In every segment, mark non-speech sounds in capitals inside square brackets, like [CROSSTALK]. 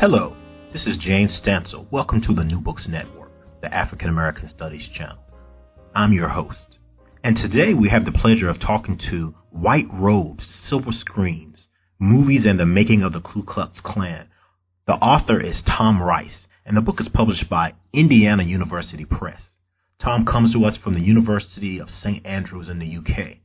Hello, this is James Stansel. Welcome to the New Books Network, the African American Studies channel. I'm your host, and today we have the pleasure of talking to White Robes, Silver Screens, Movies and the Making of the Ku Klux Klan. The author is Tom Rice, and the book is published by Indiana University Press. Tom comes to us from the University of St. Andrews in the UK.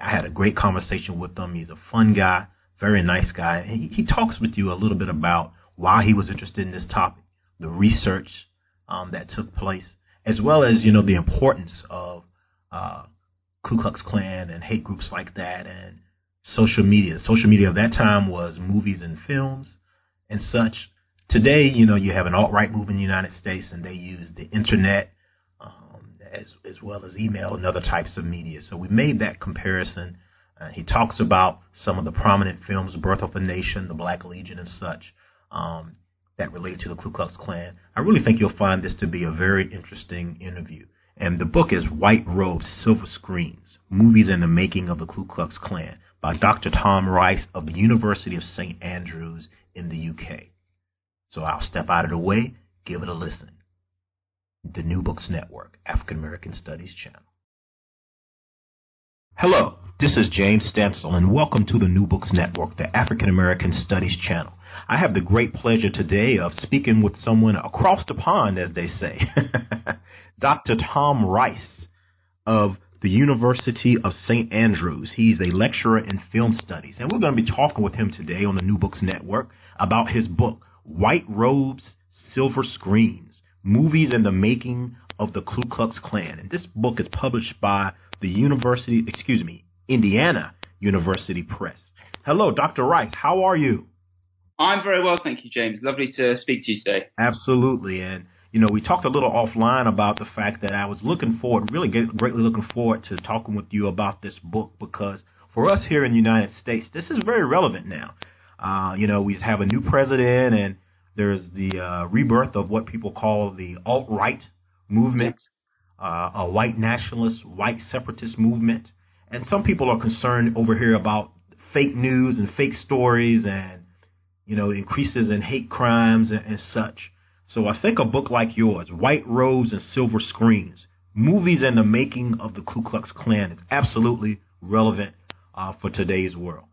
I had a great conversation with him. He's a fun guy, very nice guy. He, he talks with you a little bit about why he was interested in this topic, the research um, that took place, as well as you know the importance of uh, Ku Klux Klan and hate groups like that, and social media. Social media of that time was movies and films and such. Today, you know, you have an alt-right movement in the United States, and they use the internet um, as as well as email and other types of media. So we made that comparison. Uh, he talks about some of the prominent films, Birth of a Nation, The Black Legion, and such um, that relate to the Ku Klux Klan. I really think you'll find this to be a very interesting interview. And the book is White Robes, Silver Screens Movies and the Making of the Ku Klux Klan by Dr. Tom Rice of the University of St. Andrews in the UK. So I'll step out of the way, give it a listen. The New Books Network, African American Studies channel. Hello, this is James Stansel, and welcome to the New Books Network, the African American Studies channel. I have the great pleasure today of speaking with someone across the pond, as they say, [LAUGHS] Dr. Tom Rice of the University of St. Andrews. He's a lecturer in film studies, and we're going to be talking with him today on the New Books Network about his book, White Robes, Silver Screens Movies and the Making of the Ku Klux Klan. And this book is published by the University, excuse me, Indiana University Press. Hello, Dr. Rice. How are you? I'm very well, thank you, James. Lovely to speak to you today. Absolutely. And, you know, we talked a little offline about the fact that I was looking forward, really greatly looking forward to talking with you about this book because for us here in the United States, this is very relevant now. Uh, you know, we have a new president and there's the uh, rebirth of what people call the alt-right movement, uh, a white nationalist, white separatist movement. And some people are concerned over here about fake news and fake stories and you know, increases in hate crimes and, and such. So I think a book like yours, White Robes and Silver Screens, Movies and the Making of the Ku Klux Klan, is absolutely relevant uh, for today's world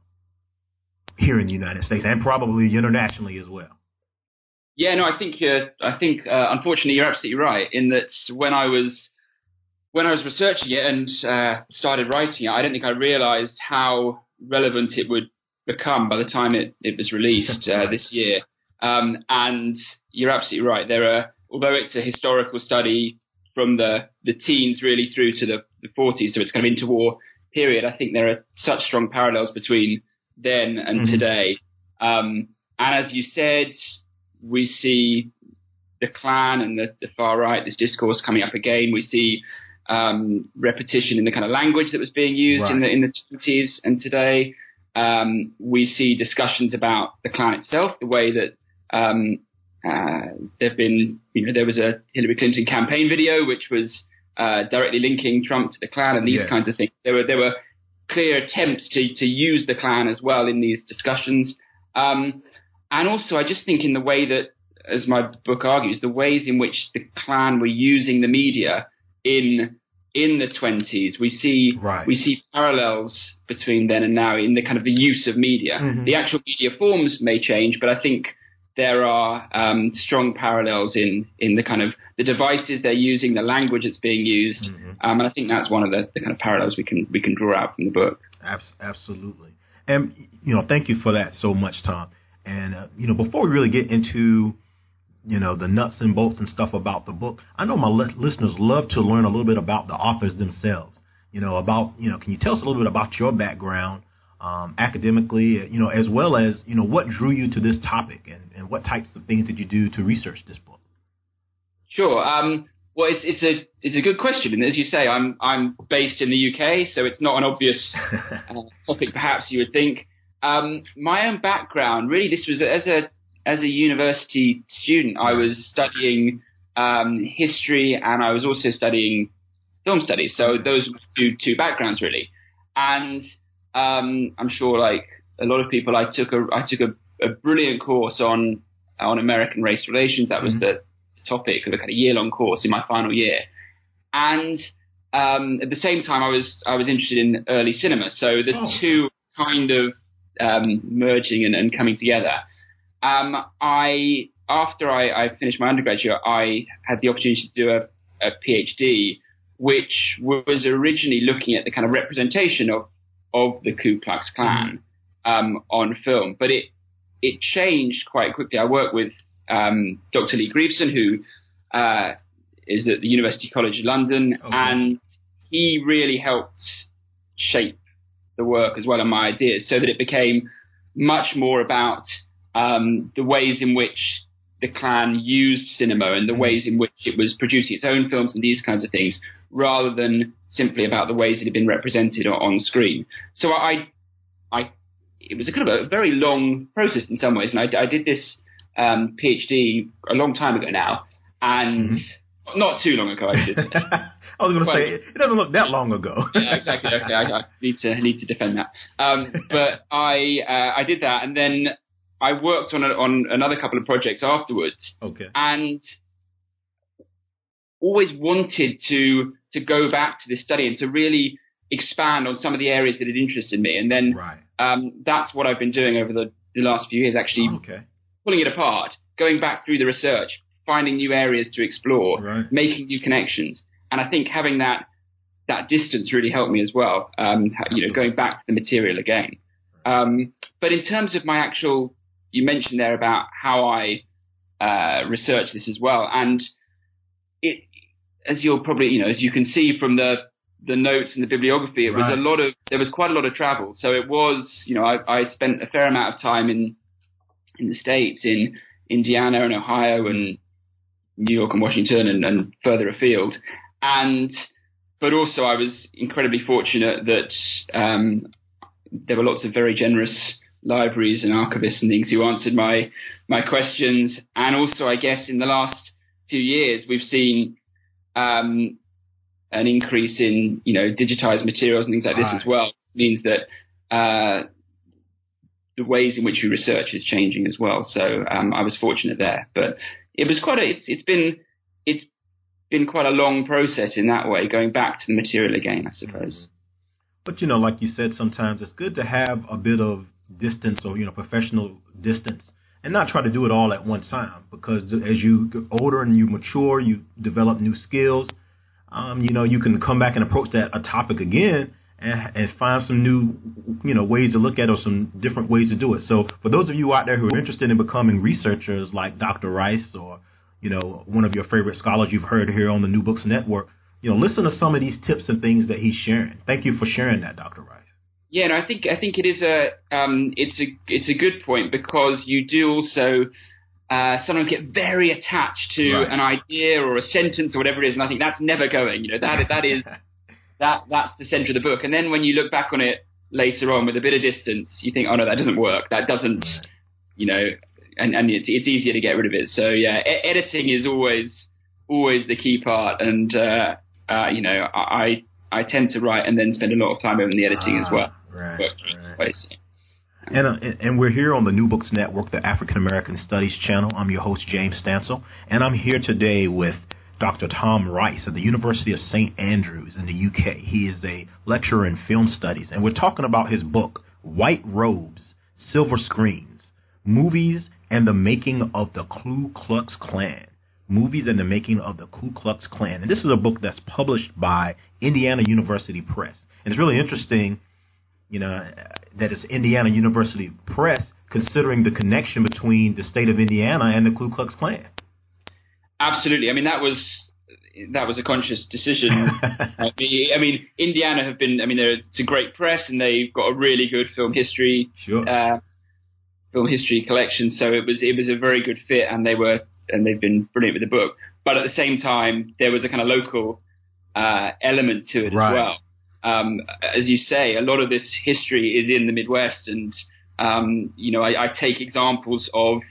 here in the United States and probably internationally as well. Yeah, no, I think uh, I think uh, unfortunately you're absolutely right in that when I was when I was researching it and uh, started writing it, I don't think I realised how relevant it would become by the time it, it was released uh, this year. Um, and you're absolutely right. There are, although it's a historical study from the, the teens really through to the, the 40s, so it's kind of interwar period, I think there are such strong parallels between then and mm-hmm. today. Um, and as you said, we see the Klan and the, the, far right, this discourse coming up again. We see um, repetition in the kind of language that was being used right. in the in the 20s and today. Um, we see discussions about the Klan itself, the way that um, uh, there've been, you know, there was a Hillary Clinton campaign video which was uh, directly linking Trump to the Klan and these yes. kinds of things. There were there were clear attempts to to use the Klan as well in these discussions, um, and also I just think in the way that, as my book argues, the ways in which the Klan were using the media in in the 20s. We see right. we see parallels between then and now in the kind of the use of media. Mm-hmm. The actual media forms may change, but I think there are um, strong parallels in in the kind of the devices they're using, the language that's being used, mm-hmm. um, and I think that's one of the, the, kind of parallels we can we can draw out from the book. Absolutely, and you know, thank you for that so much, Tom. And uh, you know, before we really get into you know the nuts and bolts and stuff about the book. I know my li- listeners love to learn a little bit about the authors themselves. You know about you know can you tell us a little bit about your background um, academically, you know, as well as you know what drew you to this topic and, and what types of things did you do to research this book? Sure. Um, well, it's, it's a it's a good question, and as you say, I'm I'm based in the UK, so it's not an obvious [LAUGHS] uh, topic, perhaps you would think. Um, my own background, really, this was as a as a university student, I was studying um, history and I was also studying film studies. So those were two two backgrounds really, and um, I'm sure like a lot of people, I took a I took a, a brilliant course on on American race relations. That was mm-hmm. the topic of a kind of year long course in my final year, and um, at the same time, I was I was interested in early cinema. So the oh. two kind of um, merging and, and, coming together. Um, I after I, I, finished my undergraduate, I had the opportunity to do a, a PhD, which was originally looking at the kind of representation of of the Ku Klux Klan um, on film, but it it changed quite quickly. I worked with um, Dr. Lee Grieveson, who uh, is at the University College London, okay. and he really helped shape the work as well and my ideas, so that it became much more about um, the ways in which the Klan used cinema and the mm. ways in which it was producing its own films and these kinds of things, rather than simply about the ways it had been represented on screen. So I, I, it was a kind of a very long process in some ways, and I, I did this um, PhD a long time ago now, and mm-hmm. not too long ago, I should. [LAUGHS] I was going to say it doesn't look that long ago. yeah, exactly. Okay, I, I, need to need to defend that. Um, [LAUGHS] but I uh, I did that, and then I worked on a, on another couple of projects afterwards. Okay. And always wanted to to go back to this study and to really expand on some of the areas that had interested me. And then right. um, that's what I've been doing over the, the last few years, actually oh, okay. pulling it apart, going back through the research, finding new areas to explore, right. making new connections. And I think having that that distance really helped me as well. Um, you know, going back to the material again. Um, but in terms of my actual, you mentioned there about how I uh, research this as well, and it as you'll probably, you know, as you can see from the the notes and the bibliography, it right. was a lot of there was quite a lot of travel. So it was, you know, I, I spent a fair amount of time in in the states, in Indiana and Ohio and New York and Washington and, and further afield, and but also I was incredibly fortunate that um, there were lots of very generous libraries and archivists and things who answered my my questions, and also I guess in the last few years we've seen um, an increase in you know digitized materials and things like right. this as well It means that uh, the ways in which we research is changing as well. So um, I was fortunate there, but it was quite a it's, it's been it's been quite a long process in that way, going back to the material again, I suppose. Mm-hmm. But you know, like you said, sometimes it's good to have a bit of distance or you know professional distance and not try to do it all at one time because as you get older and you mature, you develop new skills. Um, you know, you can come back and approach that a topic again and, and find some new, you know, ways to look at it or some different ways to do it. So for those of you out there who are interested in becoming researchers like Dr. Rice or, you know, one of your favorite scholars you've heard here on the New Books Network, you know, listen to some of these tips and things that he's sharing. Thank you for sharing that, Dr. Rice. Yeah, no, I think I think it is a um, it's a it's a good point because you do also uh, sometimes get very attached to right. an idea or a sentence or whatever it is, and I think that's never going. You know that that is [LAUGHS] that that's the center of the book, and then when you look back on it later on with a bit of distance, you think, oh no, that doesn't work. That doesn't, you know, and and it's, it's easier to get rid of it. So yeah, e- editing is always always the key part, and uh, uh, you know, I I tend to write and then spend a lot of time over the editing as well. Right. right. And, uh, and we're here on the New Books Network, the African American Studies channel. I'm your host, James Stansel, and I'm here today with Dr. Tom Rice at the University of St. Andrews in the UK. He is a lecturer in film studies, and we're talking about his book, White Robes, Silver Screens, Movies and the Making of the Ku Klux Klan. Movies and the Making of the Ku Klux Klan. And this is a book that's published by Indiana University Press. And it's really interesting you know, that it's Indiana University Press, considering the connection between the state of Indiana and the Ku Klux Klan. Absolutely. I mean, that was that was a conscious decision. [LAUGHS] I mean, Indiana have been. I mean, it's a great press, and they've got a really good film history, sure. uh, film history collection. So it was it was a very good fit, and they were and they've been brilliant with the book. But at the same time, there was a kind of local uh, element to it right. as well. Um, as you say, a lot of this history is in the Midwest, and um, you know, I, I, take examples of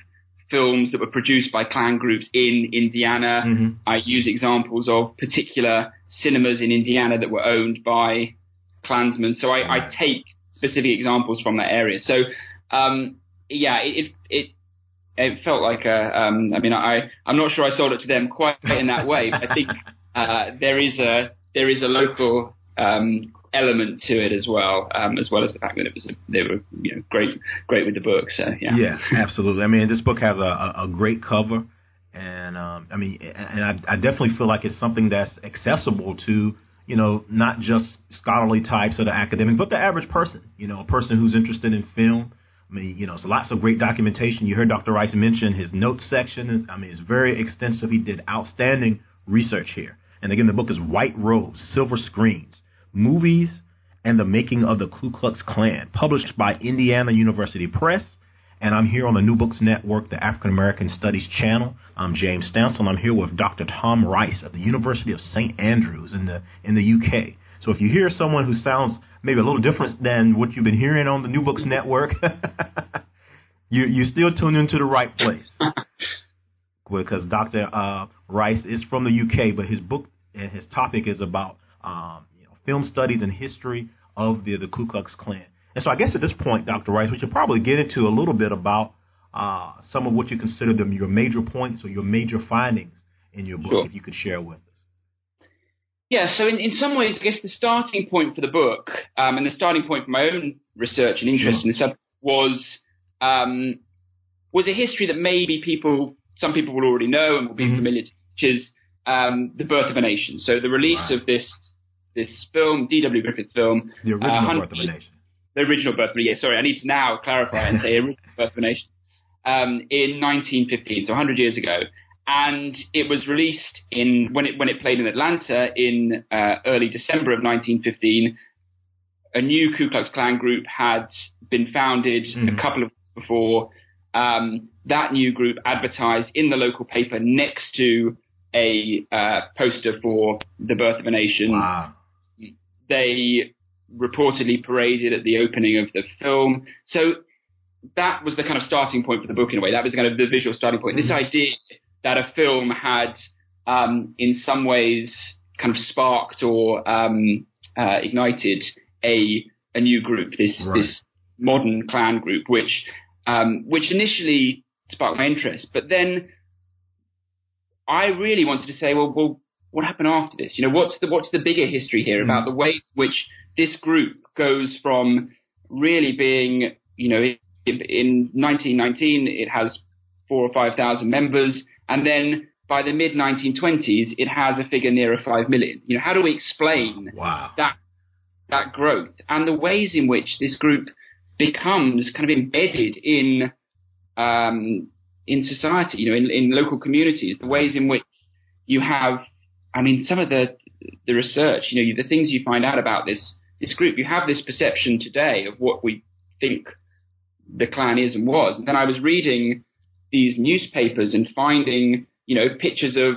films that were produced by Klan groups in Indiana. Mm-hmm. I use examples of particular cinemas in Indiana that were owned by Klansmen. So I, I take specific examples from that area. So um, yeah, it, it it felt like a. Um, I mean, I I'm not sure I sold it to them quite [LAUGHS] in that way, but I think uh, there is a there is a local um, element to it as well, um, as well as the fact that it was a, they were you know great great with the book. So yeah, yeah, absolutely. I mean, this book has a, a, great cover, and um, I mean, and I, I definitely feel like it's something that's accessible to you know not just scholarly types or the academic, but the average person. You know, a person who's interested in film. I mean, you know, it's lots of great documentation. You heard Dr. Rice mention his notes section. I mean, it's very extensive. He did outstanding research here. And again, the book is White Robes, Silver Screens, Movies, and the Making of the Ku Klux Klan, published by Indiana University Press. And I'm here on the New Books Network, the African American Studies channel. I'm James Stansel. I'm here with Dr. Tom Rice of the University of St. Andrews in the in the UK. So if you hear someone who sounds maybe a little different than what you've been hearing on the New Books Network, [LAUGHS] you you still tune into the right place. because Dr. Uh, Rice is from the UK, but his book and his topic is about um, you know film studies and history of the the Ku Klux Klan. And so I guess at this point, Dr. Rice, we should probably get into a little bit about uh, some of what you consider them your major points or your major findings in your book, sure. if you could share with us. Yeah, so in, in some ways, I guess the starting point for the book um, and the starting point for my own research and interest sure. in the subject was um, was a history that maybe people, some people will already know and will be mm-hmm. familiar to, which is um, the Birth of a Nation. So the release right. of this this film, D.W. Griffith film, the original uh, Birth of a Nation, the original Birth of a Nation. Yeah, sorry, I need to now clarify and say [LAUGHS] original Birth of a Nation um, in 1915, so 100 years ago and it was released in when it when it played in Atlanta in uh, early December of 1915. A new Ku Klux Klan group had been founded mm-hmm. a couple of weeks before. Um, that new group advertised in the local paper next to a uh, poster for the birth of a nation. Wow. They reportedly paraded at the opening of the film. So that was the kind of starting point for the book in a way. That was kind of the visual starting point. Mm-hmm. This idea that a film had, um, in some ways, kind of sparked or um, uh, ignited a a new group, this right. this modern Klan group, which um, which initially sparked my interest, but then I really wanted to say, well, well, what happened after this? You know, what's the what's the bigger history here mm. about the ways which this group goes from really being, you know, in, in 1919 it has four or five thousand members. And then by the mid 1920s, it has a figure nearer 5 million. You know, how do we explain wow. that, that growth and the ways in which this group becomes kind of embedded in, um, in society, you know, in, in local communities, the ways in which you have, I mean, some of the, the research, you know, the things you find out about this, this group, you have this perception today of what we think the Klan is and was. And then I was reading these newspapers and finding, you know, pictures of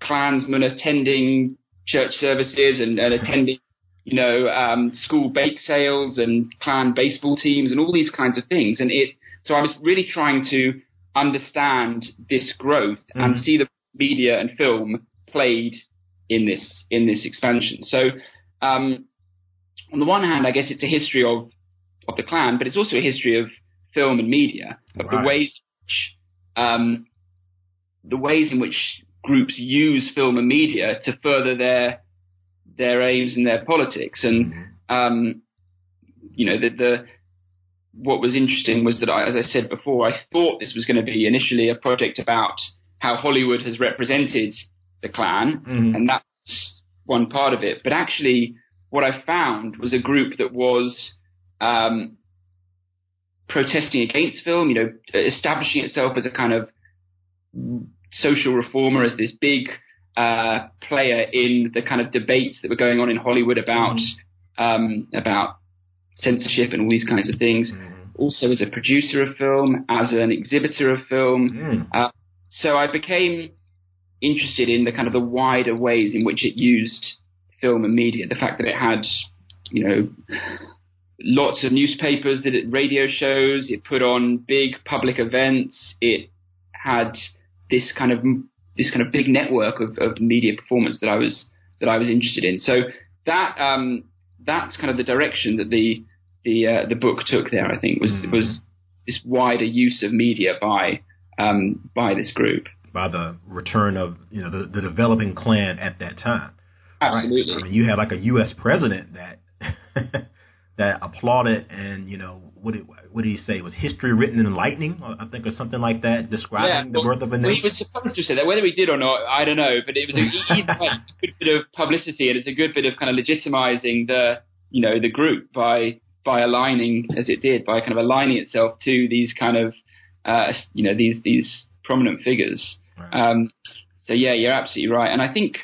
Klansmen attending church services and, and attending, you know, um, school bake sales and Klan baseball teams and all these kinds of things. And it, so I was really trying to understand this growth mm-hmm. and see the media and film played in this in this expansion. So, um, on the one hand, I guess it's a history of of the Klan, but it's also a history of film and media of right. the ways which, um, the ways in which groups use film and media to further their their aims and their politics. And mm-hmm. um, you know, the, the what was interesting was that, I, as I said before, I thought this was going to be initially a project about how Hollywood has represented the Klan, mm-hmm. and that's one part of it. But actually, what I found was a group that was um, protesting against film, you know, establishing itself as a kind of social reformer, as this big uh, player in the kind of debates that were going on in Hollywood about mm. um, about censorship and all these kinds of things. Mm. Also, as a producer of film, as an exhibitor of film. Mm. Uh, so I became interested in the kind of the wider ways in which it used film and media. The fact that it had, you know, lots of newspapers, that it radio shows, it put on big public events, it had this kind of this kind of big network of, of media performance that I was that I was interested in. So that um, that's kind of the direction that the the uh, the book took there. I think was mm. was this wider use of media by um, by this group by the return of you know the, the developing Klan at that time. Absolutely. Right? I mean, you had like a U.S. president that [LAUGHS] that applauded and you know what did what did he say? Was history written in lightning? I think or something like that, describing yeah, well, the birth of a nation. Well, he was supposed to say that. Whether he did or not, I don't know. But it was a, either [LAUGHS] way, a good bit of publicity, and it's a good bit of kind of legitimizing the you know the group by by aligning as it did by kind of aligning itself to these kind of uh, you know these these prominent figures. Right. Um, so yeah, you're absolutely right. And I think,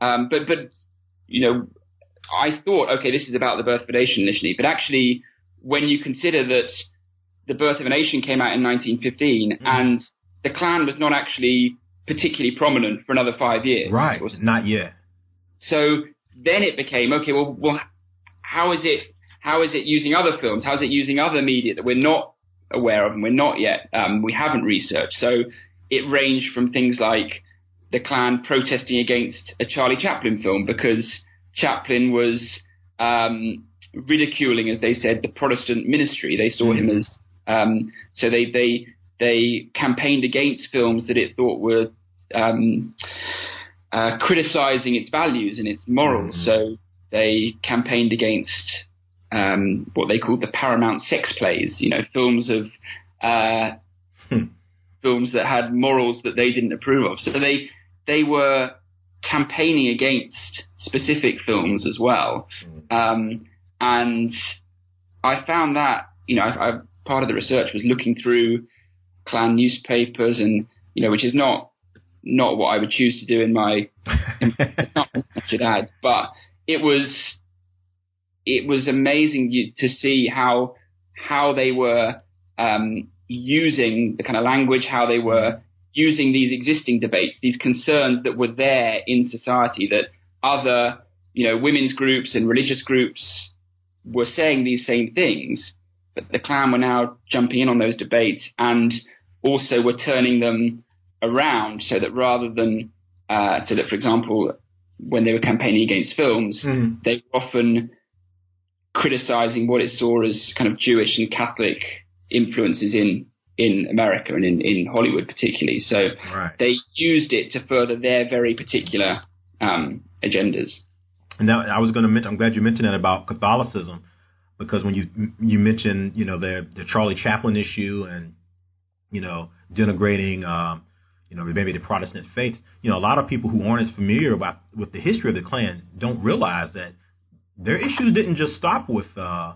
um, but but you know, I thought, okay, this is about the birth of a nation initially, but actually, when you consider that the birth of a nation came out in 1915 mm. and the Klan was not actually particularly prominent for another five years, right? Not yet. So then it became okay. Well, well, how is it? How is it using other films? How is it using other media that we're not aware of and we're not yet um, we haven't researched? So it ranged from things like the Klan protesting against a Charlie Chaplin film because Chaplin was um, ridiculing, as they said, the Protestant ministry. They saw mm-hmm. him as um, so they they they campaigned against films that it thought were um, uh, criticizing its values and its morals. Mm-hmm. So they campaigned against um, what they called the Paramount sex plays. You know, films of uh, hmm films that had morals that they didn't approve of. So they they were campaigning against specific films as well. Mm. Um, and I found that you know I, I, part of the research was looking through Klan newspapers and you know which is not not what I would choose to do in my I should add, but it was it was amazing to see how how they were um, using the kind of language, how they were using these existing debates, these concerns that were there in society that other, you know, women's groups and religious groups were saying these same things, but the Klan were now jumping in on those debates and also were turning them around so that rather than, uh, so that, for example, when they were campaigning against films, mm. they were often criticizing what it saw as kind of Jewish and Catholic influences in in America and in, in Hollywood particularly. So right. they used it to further their very particular um, agendas. And now I was going to mention. I'm glad you mentioned that about Catholicism, because when you you mentioned you know the the Charlie Chaplin issue and you know denigrating um, you know maybe the Protestant faith, you know a lot of people who aren't as familiar about with the history of the Klan don't realize that their issues didn't just stop with uh,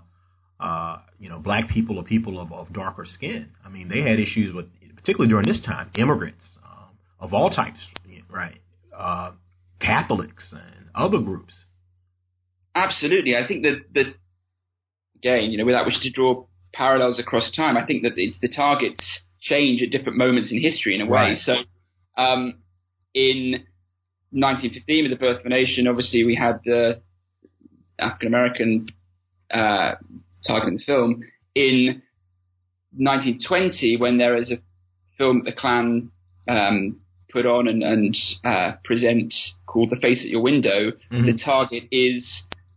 uh, you know, black people or people of, of darker skin. I mean, they had issues with, particularly during this time, immigrants um, of all types, right? Uh, Catholics and other groups. Absolutely, I think that that again, you know, without wishing to draw parallels across time, I think that it's, the targets change at different moments in history in a way. Right. So, um, in 1915, with the birth of a nation, obviously we had the African American uh, targeting the film. In 1920, when there is a film that the Klan um, put on and, and uh, present called The Face at Your Window, mm-hmm. the target is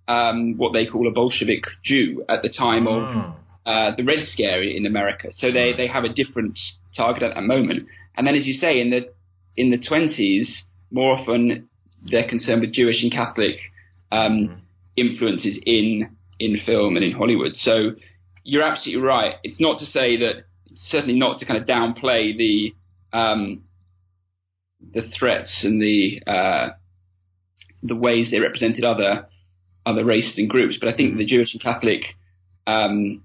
um, what they call a Bolshevik Jew at the time of oh. uh, the Red Scare in America. So they, they have a different target at that moment. And then, as you say, in the in the 20s, more often they're concerned with Jewish and Catholic um, mm-hmm. influences in in film and in Hollywood. So you're absolutely right. It's not to say that, certainly not to kind of downplay the um, the threats and the uh, the ways they represented other other races and groups, but I think the Jewish and Catholic um,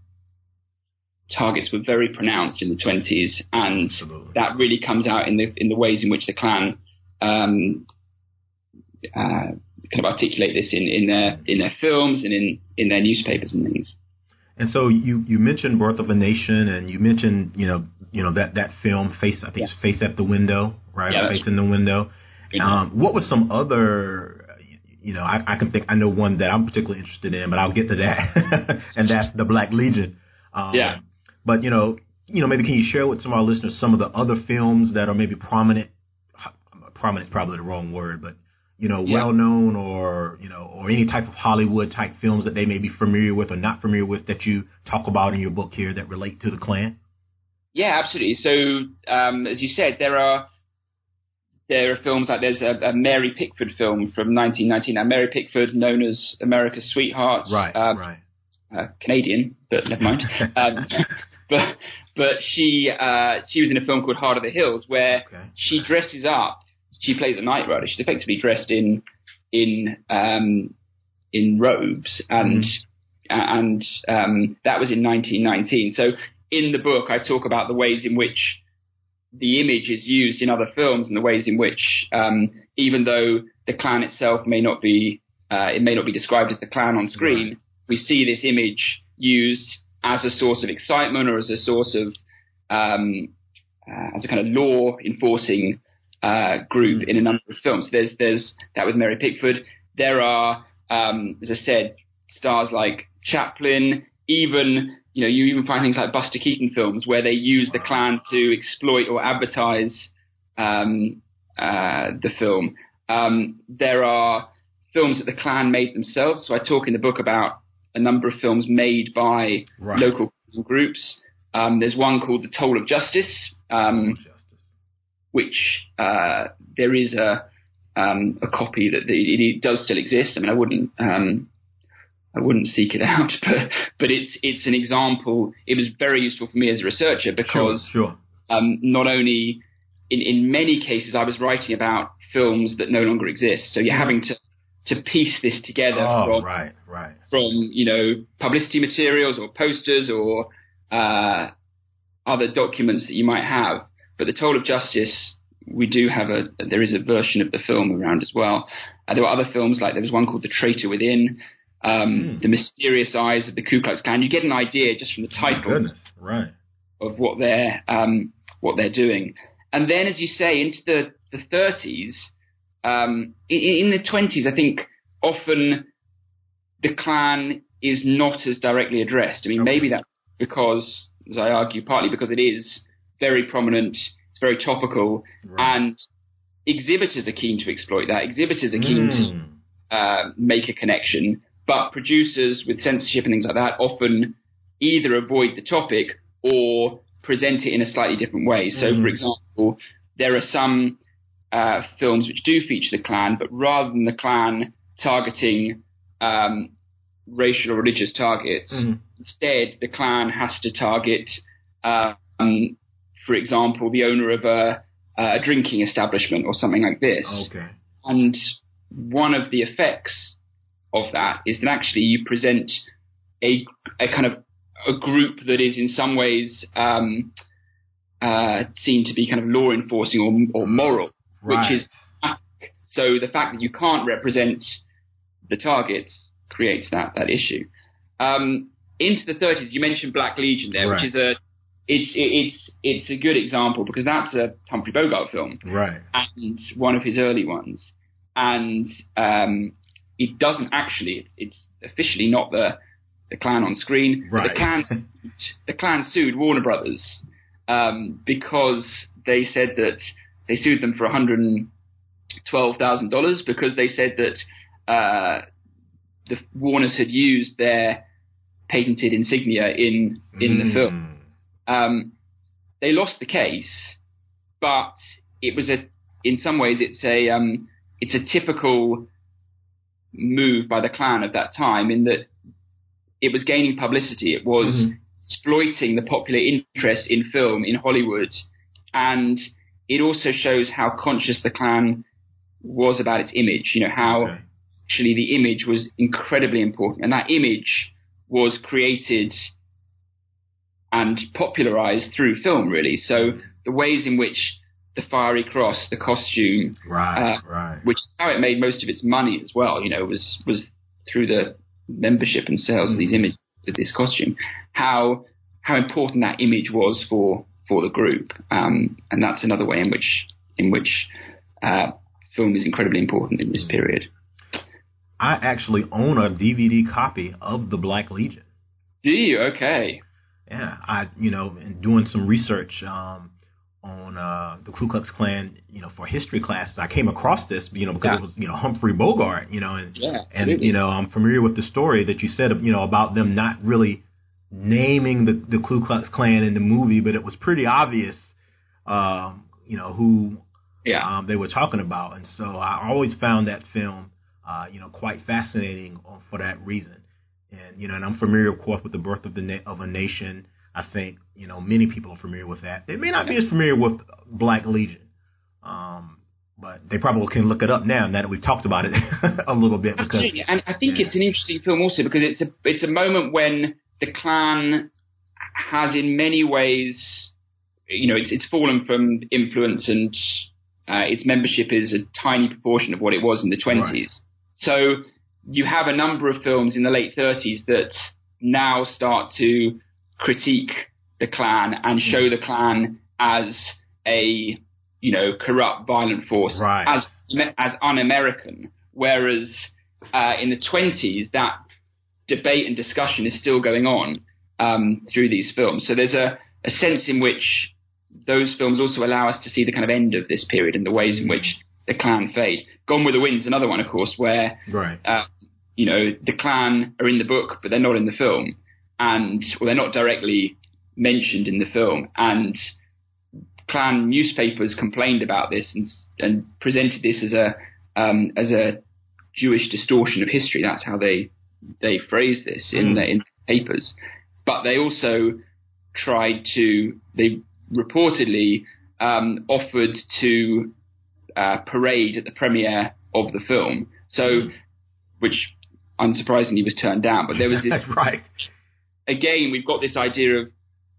targets were very pronounced in the 20s, and Absolutely. that really comes out in the in the ways in which the Klan um, uh, kind of articulate this in, in their in their films and in, in their newspapers and things. And so you, you mentioned Birth of a Nation, and you mentioned you know you know that that film face I think yeah. it's Face at the Window, right? Yeah, face in the window. Um, what was some other you know I, I can think I know one that I'm particularly interested in, but I'll get to that, [LAUGHS] and that's the Black Legion. Um, yeah. But you know you know maybe can you share with some of our listeners some of the other films that are maybe prominent? Prominent is probably the wrong word, but you know, yeah. well known or, you know, or any type of Hollywood type films that they may be familiar with or not familiar with that you talk about in your book here that relate to the Klan? Yeah, absolutely. So, um, as you said, there are there are films like there's a, a, Mary Pickford film from 1919. Now, Mary Pickford, known as America's Sweetheart, right, um, right, uh, Canadian, but never mind. [LAUGHS] um, but but she uh, she was in a film called Heart of the Hills where okay. she dresses up she plays a Night Rider. She's effectively dressed in in um, in robes, and mm-hmm. and um, that was in 1919. So in the book, I talk about the ways in which the image is used in other films, and the ways in which, um, even though the Klan itself may not be uh, it may not be described as the Klan on screen, right. we see this image used as a source of excitement or as a source of um, uh, as a kind of law enforcing uh, group in a number of films. There's there's that with Mary Pickford. There are, um, as I said, stars like Chaplin. Even you know you even find things like Buster Keaton films where they use the Klan to exploit or advertise um, uh, the film. Um, there are films that the Klan made themselves. So I talk in the book about a number of films made by right. local groups. Um, there's one called The Toll of Justice, um, which uh, there is a um, a copy that the, it, does still exist. I mean, I wouldn't um, I wouldn't seek it [LAUGHS] out, but but it's it's an example. It was very useful for me as a researcher because sure, sure. Um, not only in in many cases I was writing about films that no longer exist, so you're having to to piece this together oh, from right, right. from you know publicity materials or posters or uh, other documents that you might have. But the Toll of Justice, we do have a there is a version of the film around as well. Uh, there were other films like there was one called The Traitor Within, um, mm. The Mysterious Eyes of the Ku Klux Klan. You get an idea just from the title, right, of what they're um, what they're doing. And then, as you say, into the the 30s, um, in, in the 20s, I think often the Klan is not as directly addressed. I mean, okay. maybe that's because, as I argue, partly because it is very prominent. It's very topical, right. and exhibitors are keen to exploit that. Exhibitors are keen mm. to uh, make a connection, but producers with censorship and things like that often either avoid the topic or present it in a slightly different way. So, mm. for example, there are some uh, films which do feature the Klan, but rather than the Klan targeting um, racial or religious targets, mm. instead the Klan has to target um, for example, the owner of a, a drinking establishment or something like this. Okay. And one of the effects of that is that actually you present a, a kind of a group that is in some ways um, uh, seen to be kind of law enforcing or, or moral, right. which is so the fact that you can't represent the targets creates that that issue. Um, into the 30s, you mentioned Black Legion there, right. which is a it's it's it's a good example because that's a Humphrey Bogart film, right? And one of his early ones, and um, it doesn't actually. It's, it's, officially not the the Klan on screen. Right. [LAUGHS] The Klan the Klan sued Warner Brothers um, because they said that they sued them for one hundred and twelve thousand dollars because they said that uh, the Warners had used their patented insignia in in mm. the film. Um, they lost the case, but it was a, in some ways, it's a, um, it's a typical move by the Klan at that time in that it was gaining publicity. It was mm-hmm. exploiting the popular interest in film in Hollywood, and it also shows how conscious the Klan was about its image. You know how okay. actually the image was incredibly important, and that image was created and popularized through film, really. So the ways in which the fiery cross, the costume, right, uh, right, which is how it made most of its money as well. You know, was was through the membership and sales mm. of these mm. images with this costume. How how important that image was for for the group, um, and that's another way in which in which uh, film is incredibly important in this mm. period. I actually own a DVD copy of the Black Legion. Do you? Okay. Yeah, I you know, in doing some research um, on uh, the Ku Klux Klan, you know, for history classes, I came across this, you know, because yeah. it was you know Humphrey Bogart, you know, and yeah, and you know I'm familiar with the story that you said, you know, about them not really naming the the Ku Klux Klan in the movie, but it was pretty obvious, um, you know, who yeah. um, they were talking about, and so I always found that film, uh, you know, quite fascinating for that reason and you know, and I'm familiar, of course, with the birth of the na- of a nation. I think you know many people are familiar with that. They may not be as familiar with Black Legion, um, but they probably can look it up now. Now that we've talked about it [LAUGHS] a little bit, because, absolutely. And I think yeah. it's an interesting film also because it's a it's a moment when the Klan has, in many ways, you know, it's it's fallen from influence and uh, its membership is a tiny proportion of what it was in the 20s. Right. So you have a number of films in the late 30s that now start to critique the Klan and show the Klan as a you know corrupt, violent force, right. as as un-American. Whereas uh, in the 20s, that debate and discussion is still going on um, through these films. So there's a, a sense in which those films also allow us to see the kind of end of this period and the ways in which the Klan fade. Gone with the Wind's another one, of course, where right. uh, you know, the Klan are in the book, but they're not in the film, and or they're not directly mentioned in the film. And Klan newspapers complained about this and, and presented this as a um, as a Jewish distortion of history. That's how they they phrased this in mm. the in papers. But they also tried to they reportedly um, offered to uh, parade at the premiere of the film. So, mm. which unsurprisingly was turned down. But there was this [LAUGHS] right. Again, we've got this idea of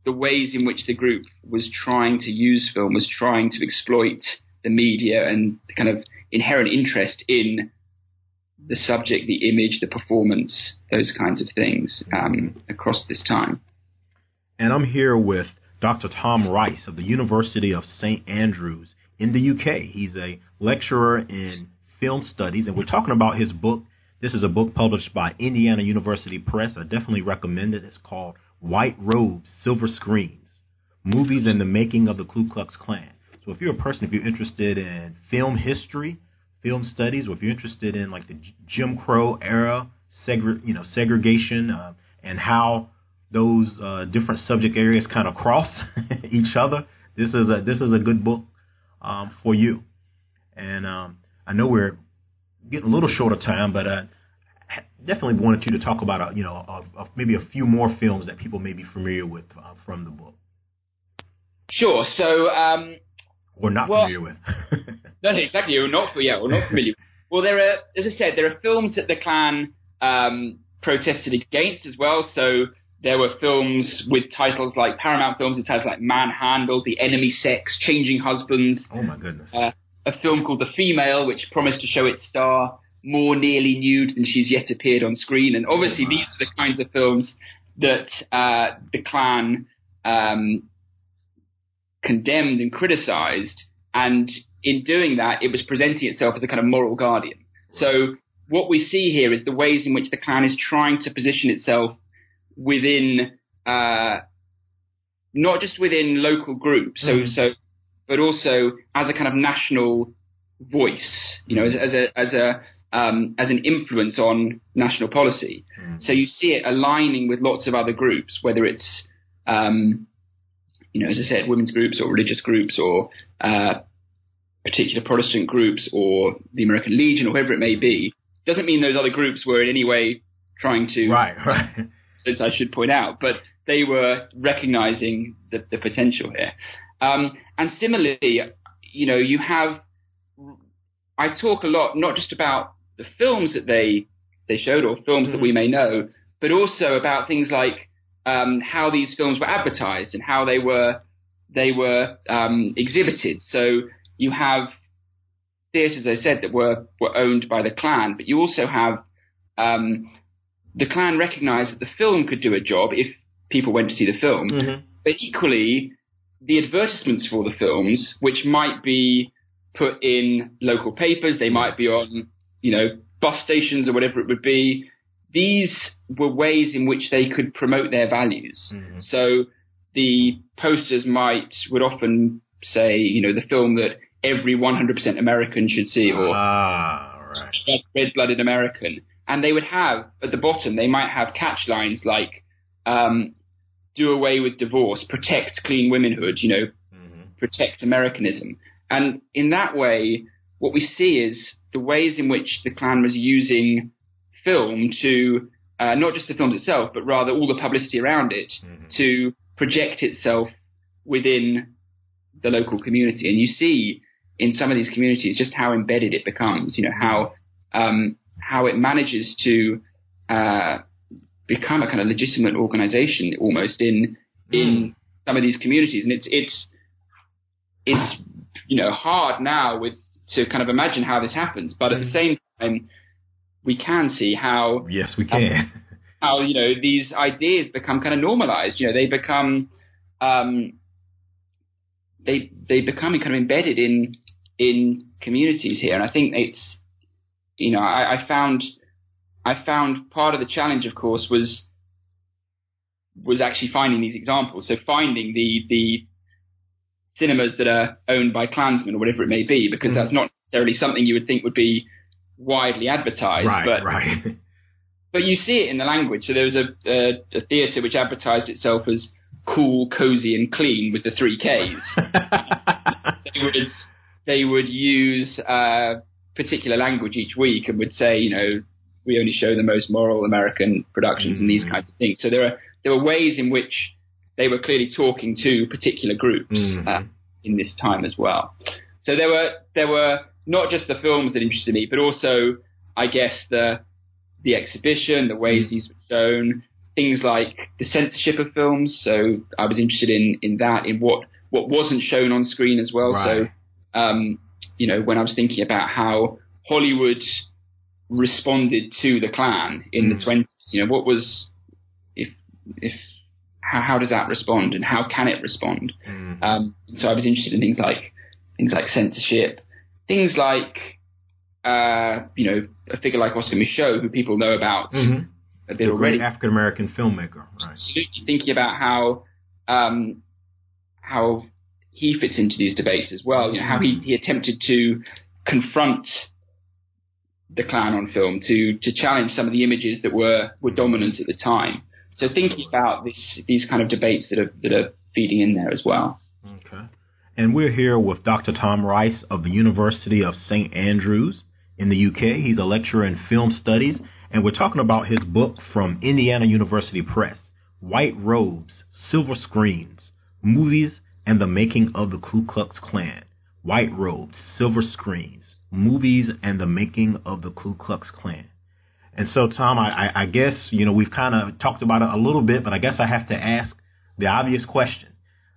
the ways in which the group was trying to use film, was trying to exploit the media and the kind of inherent interest in the subject, the image, the performance, those kinds of things um, across this time. And I'm here with Dr. Tom Rice of the University of St. Andrews in the UK. He's a lecturer in film studies, and we're talking about his book, this is a book published by Indiana University Press. I definitely recommend it. It's called White Robes, Silver Screens Movies and the Making of the Ku Klux Klan. So if you're a person, if you're interested in film history, film studies, or if you're interested in like the Jim Crow era, segre- you know, segregation, uh, and how those uh, different subject areas kind of cross [LAUGHS] each other, this is a this is a good book um, for you. And um, I know we're getting a little short of time, but I definitely wanted you to talk about, uh, you know, uh, uh, maybe a few more films that people may be familiar with uh, from the book. Sure. So, um, or not well, familiar with. [LAUGHS] no, exactly. Or not, yeah, or not familiar. well, there are, as I said, there are films that the Klan um, protested against as well. So there were films with titles like Paramount films with titles like Manhandle, The Enemy Sex, Changing Husbands. Oh my goodness. Uh, a film called The Female, which promised to show its star more nearly nude than she's yet appeared on screen. And obviously, oh, these are the kinds of films that uh, the Klan um, condemned and criticized. And in doing that, it was presenting itself as a kind of moral guardian. So what we see here is the ways in which the Klan is trying to position itself within, uh, not just within local groups. So, mm-hmm. so but also as a kind of national voice, you know, as, as a as a um, as an influence on national policy. Mm. So you see it aligning with lots of other groups, whether it's um, you know, as I said, women's groups or religious groups or uh, particular Protestant groups or the American Legion or whoever it may be. Doesn't mean those other groups were in any way trying to right, [LAUGHS] right. I should point out, but they were recognizing the, the potential here. Um, and similarly, you know, you have. I talk a lot not just about the films that they they showed or films mm-hmm. that we may know, but also about things like um, how these films were advertised and how they were they were um, exhibited. So you have theatres, as I said, that were were owned by the Klan, but you also have um, the Klan recognised that the film could do a job if people went to see the film, Mm-hmm. but equally the advertisements for the films, which might be put in local papers, they might be on you know bus stations or whatever it would be. These were ways in which they could promote their values. Mhm. So the posters might would often say, you know, the film that every 100% American should see, or Ah, right. red-blooded American, and they would have at the bottom they might have catch lines like, um, "Do away with divorce, protect clean womanhood," you know, Mm-hmm. protect Americanism. And in that way, what we see is the ways in which the Klan was using film to uh, not just the films itself, but rather all the publicity around it Mhm. to project itself within the local community. And you see in some of these communities just how embedded it becomes. You know how um, how it manages to uh, become a kind of legitimate organization almost in in some of these communities, and it's it's it's you know hard now with to kind of imagine how this happens, but at the same time, we can see how Yes, we can. [LAUGHS] how you know these ideas become kind of normalized. You know, they become um, they they become kind of embedded in in communities here, and I think it's you know I, I found I found part of the challenge, of course, was was actually finding these examples. So finding the the cinemas that are owned by Klansmen or whatever it may be, because Mhm. that's not necessarily something you would think would be widely advertised. right, but right. [LAUGHS] but you see it in the language. So there was a, a, a theatre which advertised itself as cool, cozy, and clean with the three Ks. [LAUGHS] they would they would use uh, particular language each week and would say, you know, we only show the most moral American productions and these Mhm. kinds of things. So there are there were ways in which they were clearly talking to particular groups Mhm. uh, in this time as well. So there were there were not just the films that interested me, but also, I guess the the exhibition, the ways Mm. these were shown, things like the censorship of films. So I was interested in in that, in what what wasn't shown on screen as well. Right. So um, you know, when I was thinking about how Hollywood responded to the Klan in Mm. the twenties, you know, what was if if how, how does that respond and how can it respond? Mhm. Um, so I was interested in things like things like censorship, things like uh, you know a figure like Oscar Micheaux, who people know about Mhm. a bit already. African American filmmaker, right? Absolutely thinking about how um, how he fits into these debates as well. You know how he, he attempted to confront the Klan on film to to challenge some of the images that were were dominant at the time. So thinking about this these kind of debates that are that are feeding in there as well. Okay. And we're here with Dr. Tom Rice of the University of St. Andrews in the UK. He's a lecturer in film studies, and we're talking about his book from Indiana University Press White Robes, Silver Screens, Movies, and the Making of the Ku Klux Klan. White Robes, Silver Screens, Movies, and the Making of the Ku Klux Klan. And so, Tom, I, I, guess, you know, we've kind of talked about it a little bit, but I guess I have to ask the obvious question.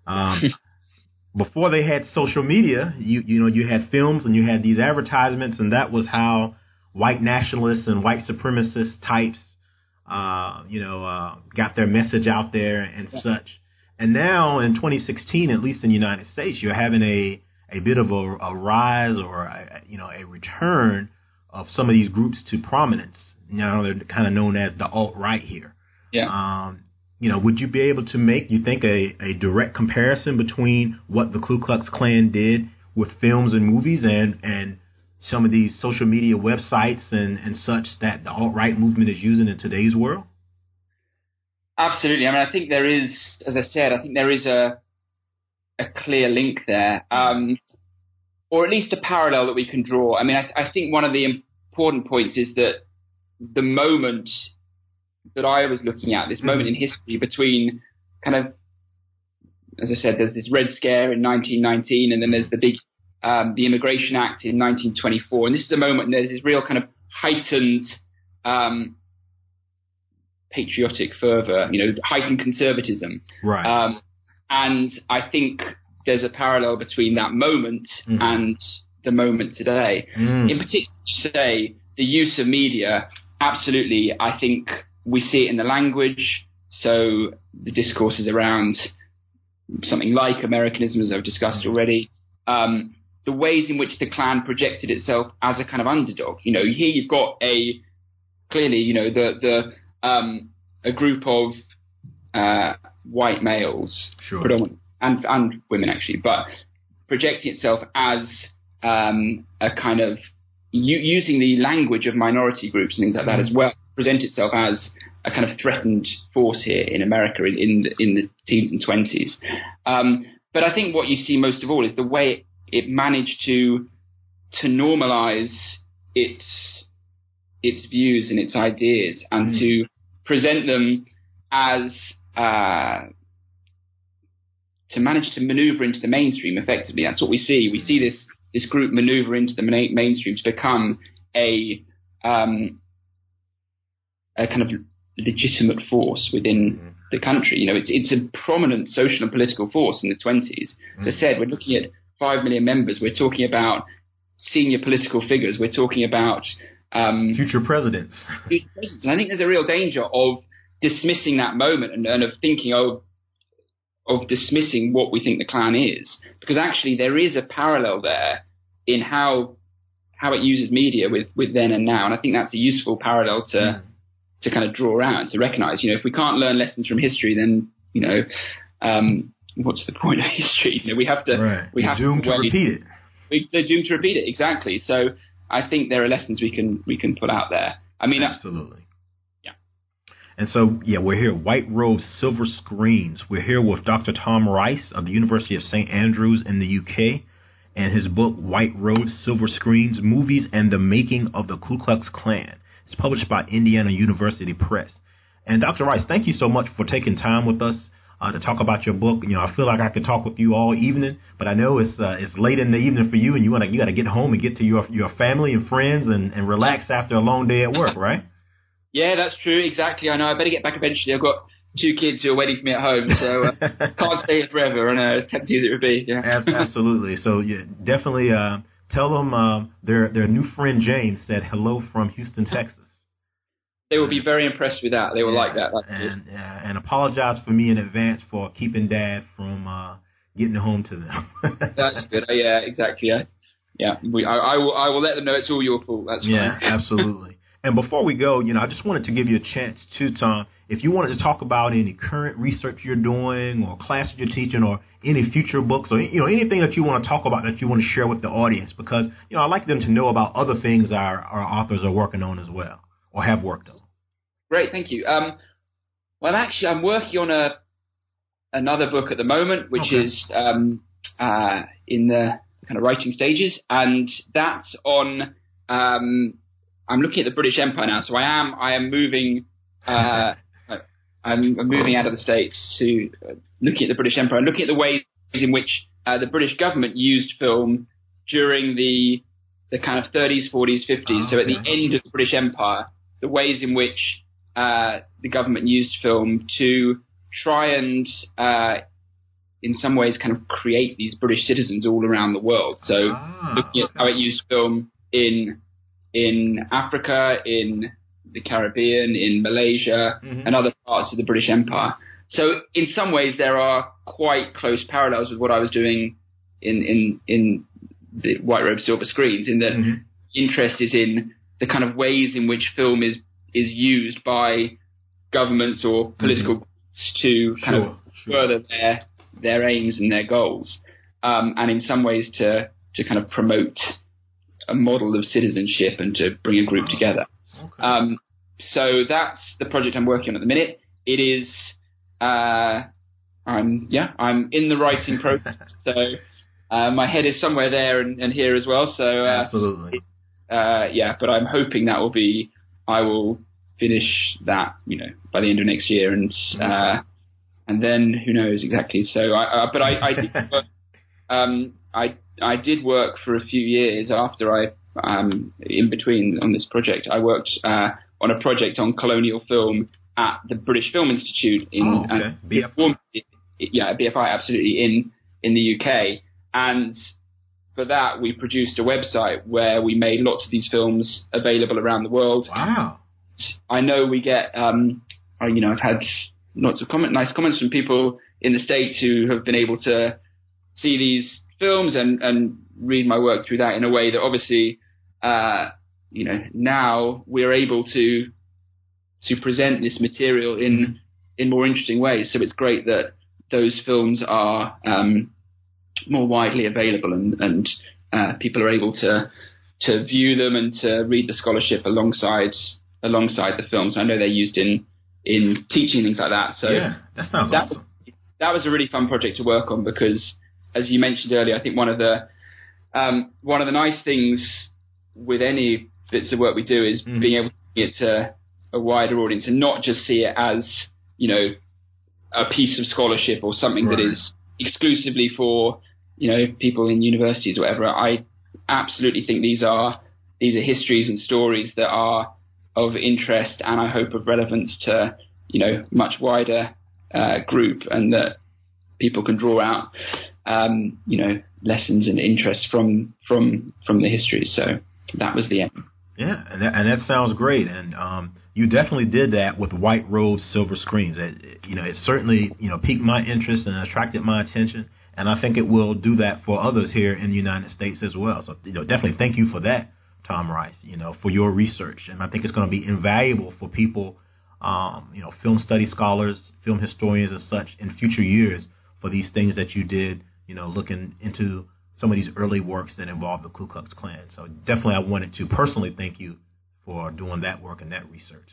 Um, [LAUGHS] before they had social media, you you know you had films and you had these advertisements, and that was how white nationalists and white supremacist types, uh, you know, uh, got their message out there and such. And now in 2016, at least in the United States, you're having a a bit of a, a rise or a, you know a return of some of these groups to prominence. Now they're kind of known as the alt right here. Yeah. Um, you know, would you be able to make, you think, a, a direct comparison between what the Ku Klux Klan did with films and movies and, and some of these social media websites and, and such that the alt right movement is using in today's world? Absolutely. I mean, I think there is, as I said, I think there is a a clear link there, um, or at least a parallel that we can draw. I mean, I, I think one of the important points is that the moment that I was looking at, this moment in history between kind of, as I said, there's this Red Scare in 1919, and then there's the big um, the Immigration Act in 1924, and this is a moment there's this real kind of heightened um, patriotic fervor, you know, heightened conservatism. Right. Um, and I think there's a parallel between that moment Mhm. and the moment today. Mm. In particular, say the use of media. Absolutely, I think we see it in the language. So the discourses around something like Americanism, as I've discussed already. Um, the ways in which the Klan projected itself as a kind of underdog. You know, here you've got a clearly, you know, the the um, a group of uh, white males, Sure. and and women actually, but projecting itself as um, a kind of u- using the language of minority groups and things like that as well, present itself as a kind of threatened force here in America in in the, in the teens and twenties. Um, but I think what you see most of all is the way it managed to to normalize its its views and its ideas and Mm. to present them as uh, to manage to maneuver into the mainstream effectively. That's what we see. We see this this group maneuver into the main, mainstream to become a um, a kind of legitimate force within Mhm. the country. You know, it's it's a prominent social and political force in the 20s. As I said, we're looking at five million members. We're talking about senior political figures. We're talking about um, Future presidents. [LAUGHS] future presidents. And I think there's a real danger of dismissing that moment and, and of thinking of of dismissing what we think the Klan is, because actually there is a parallel there in how how it uses media with with then and now, and I think that's a useful parallel to Mm. to kind of draw out and to recognise. You know, if we can't learn lessons from history, then you know. Um, What's the point of [LAUGHS] history? You know, we have to. Right. We You're have doomed to wait- repeat it. we, they're doomed to repeat it exactly. So I think there are lessons we can we can put out there. I mean, uh, Absolutely. Yeah. And so, yeah, we're here, White Robes, Silver Screens. We're here with Dr. Tom Rice of the University of St. Andrews in the UK and his book, White Robes, Silver Screens, Movies and the Making of the Ku Klux Klan. It's published by Indiana University Press. And Dr. Rice, thank you so much for taking time with us uh, to talk about your book. You know, I feel like I could talk with you all evening, but I know it's uh, it's late in the evening for you, and you want to you got to get home and get to your your family and friends and, and relax after a long day at work, right? yeah, that's true. Exactly. I know. I better get back eventually. I've got two kids who are waiting for me at home, so uh, [LAUGHS] can't stay here forever. I know, as tempting as it would be. Yeah. Absolutely. So yeah, definitely uh, tell them uh, their their new friend James said hello from Houston, Texas. They will be very impressed with that. They will like that. And uh, and apologize for me in advance for keeping Dad from uh, getting home to them. [LAUGHS] That's good. Uh, yeah, exactly. Yeah, yeah. We, I, I will. I will let them know it's all your fault. That's fine. Yeah, [LAUGHS] absolutely. And before we go, you know, I just wanted to give you a chance too, Tom. If you wanted to talk about any current research you're doing, or classes you're teaching, or any future books, or you know, anything that you want to talk about that you want to share with the audience, because you know, I like them to know about other things our our authors are working on as well, or have worked on. Great, thank you. Um, well, actually, I'm working on a another book at the moment, which Okay. is um, uh, in the kind of writing stages, and that's on. Um, I'm looking at the British Empire now, so I am I am moving. Uh, [LAUGHS] I'm, I'm moving out of the states to uh, looking at the British Empire, and looking at the ways in which uh, the British government used film during the the kind of 30s, 40s, 50s. so at the end of the British Empire, the ways in which uh, the government used film to try and, uh, in some ways, kind of create these British citizens all around the world. So Ah, looking at how it used film in in Africa, in the Caribbean, in Malaysia, Mhm. and other parts of the British Empire. So in some ways, there are quite close parallels with what I was doing in in in the White Robe Silver Screens. In that Mhm. interest is in the kind of ways in which film is is used by governments or political groups to kind of Sure, sure. further their their aims and their goals, um, and in some ways to to kind of promote a model of citizenship and to bring a group together. Okay. Um, so that's the project I'm working on at the minute. It is, uh, I'm yeah, I'm in the writing process. [LAUGHS] so uh, my head is somewhere there and, and here as well. So uh, Absolutely. Uh, yeah, but I'm hoping that will be I will finish that you know by the end of next year and uh, and then who knows exactly. So I uh, but I I did [LAUGHS] work, um I I did work for a few years after I um in between on this project I worked uh, on a project on colonial film at the British Film Institute in Oh, okay. uh, BFI. yeah BFI absolutely in in the UK. And for that, we produced a website where we made lots of these films available around the world. Wow. I know we get, um, you know, I've had lots of comment, nice comments from people in the States who have been able to see these films and, and read my work through that in a way that obviously, uh, you know, now we're able to to present this material in in more interesting ways. So it's great that those films are um, more widely available and, and uh, people are able to to view them and to read the scholarship alongside alongside the films. I know they're used in in teaching things like that. So yeah, that sounds that awesome. Was, that was a really fun project to work on because, as you mentioned earlier, I think one of the um, one of the nice things with any bits of work we do is mm-hmm. being able to get to a wider audience and not just see it as you know a piece of scholarship or something right. that is exclusively for you know people in universities or whatever. I absolutely think these are these are histories and stories that are of interest and I hope of relevance to you know much wider uh, group and that people can draw out um, you know lessons and interests from from from the history. So that was the aim. Yeah, and that, and that sounds great. And um, you definitely did that with White Robes Silver Screens. It, you know, it certainly you know piqued my interest and attracted my attention, and I think it will do that for others here in the United States as well. So you know, definitely thank you for that, Tom Rice. You know, for your research, and I think it's going to be invaluable for people, um, you know, film study scholars, film historians, and such in future years for these things that you did. You know, looking into some of these early works that involve the Ku Klux Klan. So definitely, I wanted to personally thank you for doing that work and that research.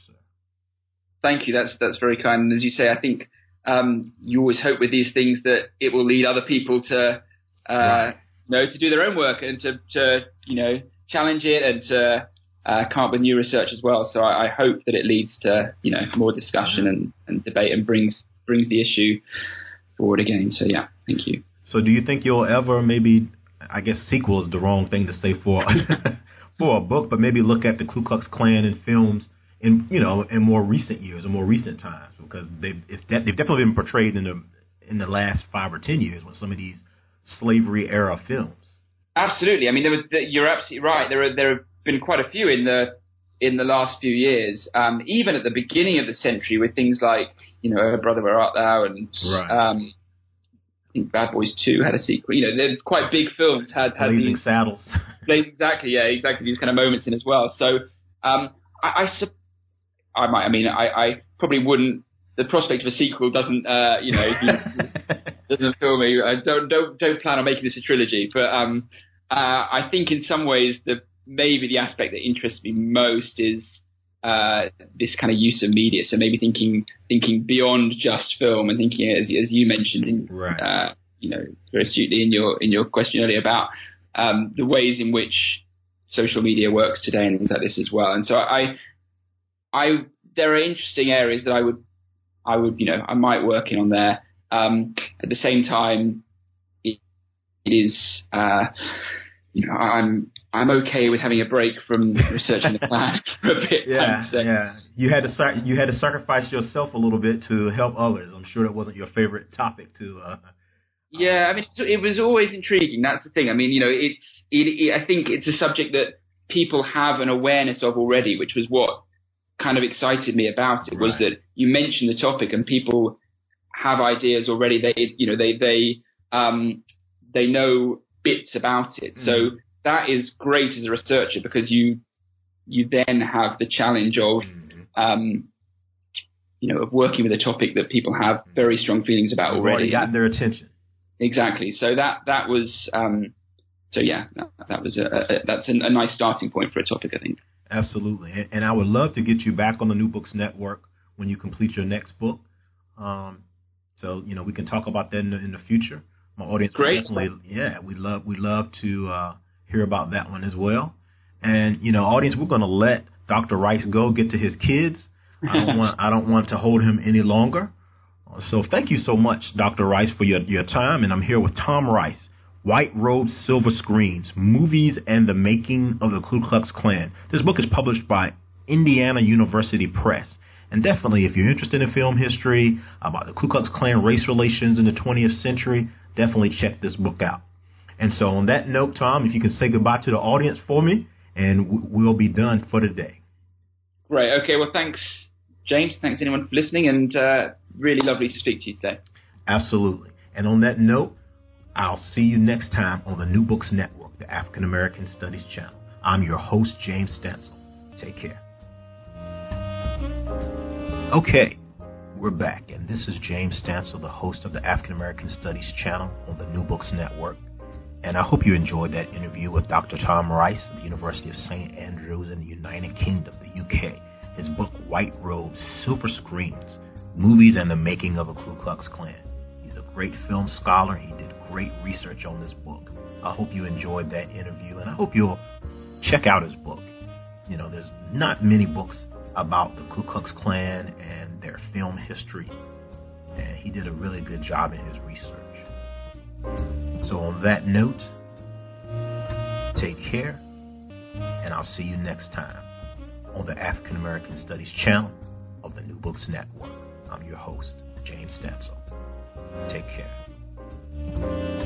Thank you. That's that's very kind. And as you say, I think um, you always hope with these things that it will lead other people to, uh, right. you know, to do their own work and to, to you know challenge it and to uh, come up with new research as well. So I, I, hope that it leads to you know more discussion and, and debate and brings brings the issue forward again. So yeah, thank you. So do you think you'll ever maybe I guess sequel is the wrong thing to say for [LAUGHS] for a book, but maybe look at the Ku Klux Klan in films in you know in more recent years or more recent times because they've they've definitely been portrayed in the in the last five or ten years with some of these slavery era films. Absolutely, I mean there was, you're absolutely right. There are there have been quite a few in the in the last few years, um, even at the beginning of the century, with things like you know, Brother Where Art Thou, and right. um, I think Bad Boys Two had a sequel. You know, they're quite big films. Had had Blazing these, Saddles. exactly, yeah, exactly these kind of moments in as well. So um, I, I, I might. I mean, I, I probably wouldn't. The prospect of a sequel doesn't, uh, you know, [LAUGHS] doesn't fill me. I don't don't don't plan on making this a trilogy. But um, uh, I think in some ways the maybe the aspect that interests me most is uh, this kind of use of media. So maybe thinking thinking beyond just film and thinking as as you mentioned, in, right. uh, you know, very astutely in your in your question earlier about um, the ways in which social media works today and things like this as well. And so I, I there are interesting areas that I would I would you know I might work in on there. Um, at the same time, it, it is uh, you know I'm I'm okay with having a break from researching the [LAUGHS] Klan for a bit. Yeah, yeah. You had to you had to sacrifice yourself a little bit to help others. I'm sure that wasn't your favorite topic to. Uh, yeah, I mean, it was always intriguing. That's the thing. I mean, you know, it's it, it, I think it's a subject that people have an awareness of already, which was what kind of excited me about it. Was right. that you mentioned the topic and people have ideas already. They, you know, they they um, they know bits about it. Mm. So mm-hmm that is great as a researcher because you you then have the challenge of mm-hmm. um, you know of working with a topic that people have very strong feelings about You've already. Got their attention. Exactly. So that that was um, so yeah that, that was a, a that's a, a, nice starting point for a topic I think. Absolutely, and, and, I would love to get you back on the New Books Network when you complete your next book. Um, so you know we can talk about that in the, in the future. My audience, great. Yeah, we love we love to. Uh, hear about that one as well. And you know, audience, we're going to let Dr. Rice go get to his kids. I don't want [LAUGHS] I don't want to hold him any longer. So thank you so much, Dr. Rice, for your, your time. And I'm here with Tom Rice, White Robes, Silver Screens, Movies and the Making of the Ku Klux Klan. This book is published by Indiana University Press. And definitely, if you're interested in film history, about the Ku Klux Klan race relations in the 20th century, definitely check this book out. And so, on that note, Tom, if you can say goodbye to the audience for me, and we'll be done for today. Great. Okay. Well, thanks, James. Thanks anyone for listening, and uh, really lovely to speak to you today. Absolutely. And on that note, I'll see you next time on the New Books Network, the African American Studies channel. I'm your host, James Stansel. Take care. Okay, we're back, and this is James Stansel, the host of the African American Studies channel on the New Books Network. And I hope you enjoyed that interview with Dr. Tom Rice of the University of St. Andrews in the United Kingdom, the UK. His book, White Robes, Silver Screens, Movies and the Making of a Ku Klux Klan. Great film scholar. He did great research on this book. I hope you enjoyed that interview, and I hope you'll check out his book. You know, there's not many books about the Ku Klux Klan and their film history, and he did a really good job in his research. So, on that note, take care, and I'll see you next time on the African American Studies channel of the New Books Network. I'm your host, James Stansel. Take care.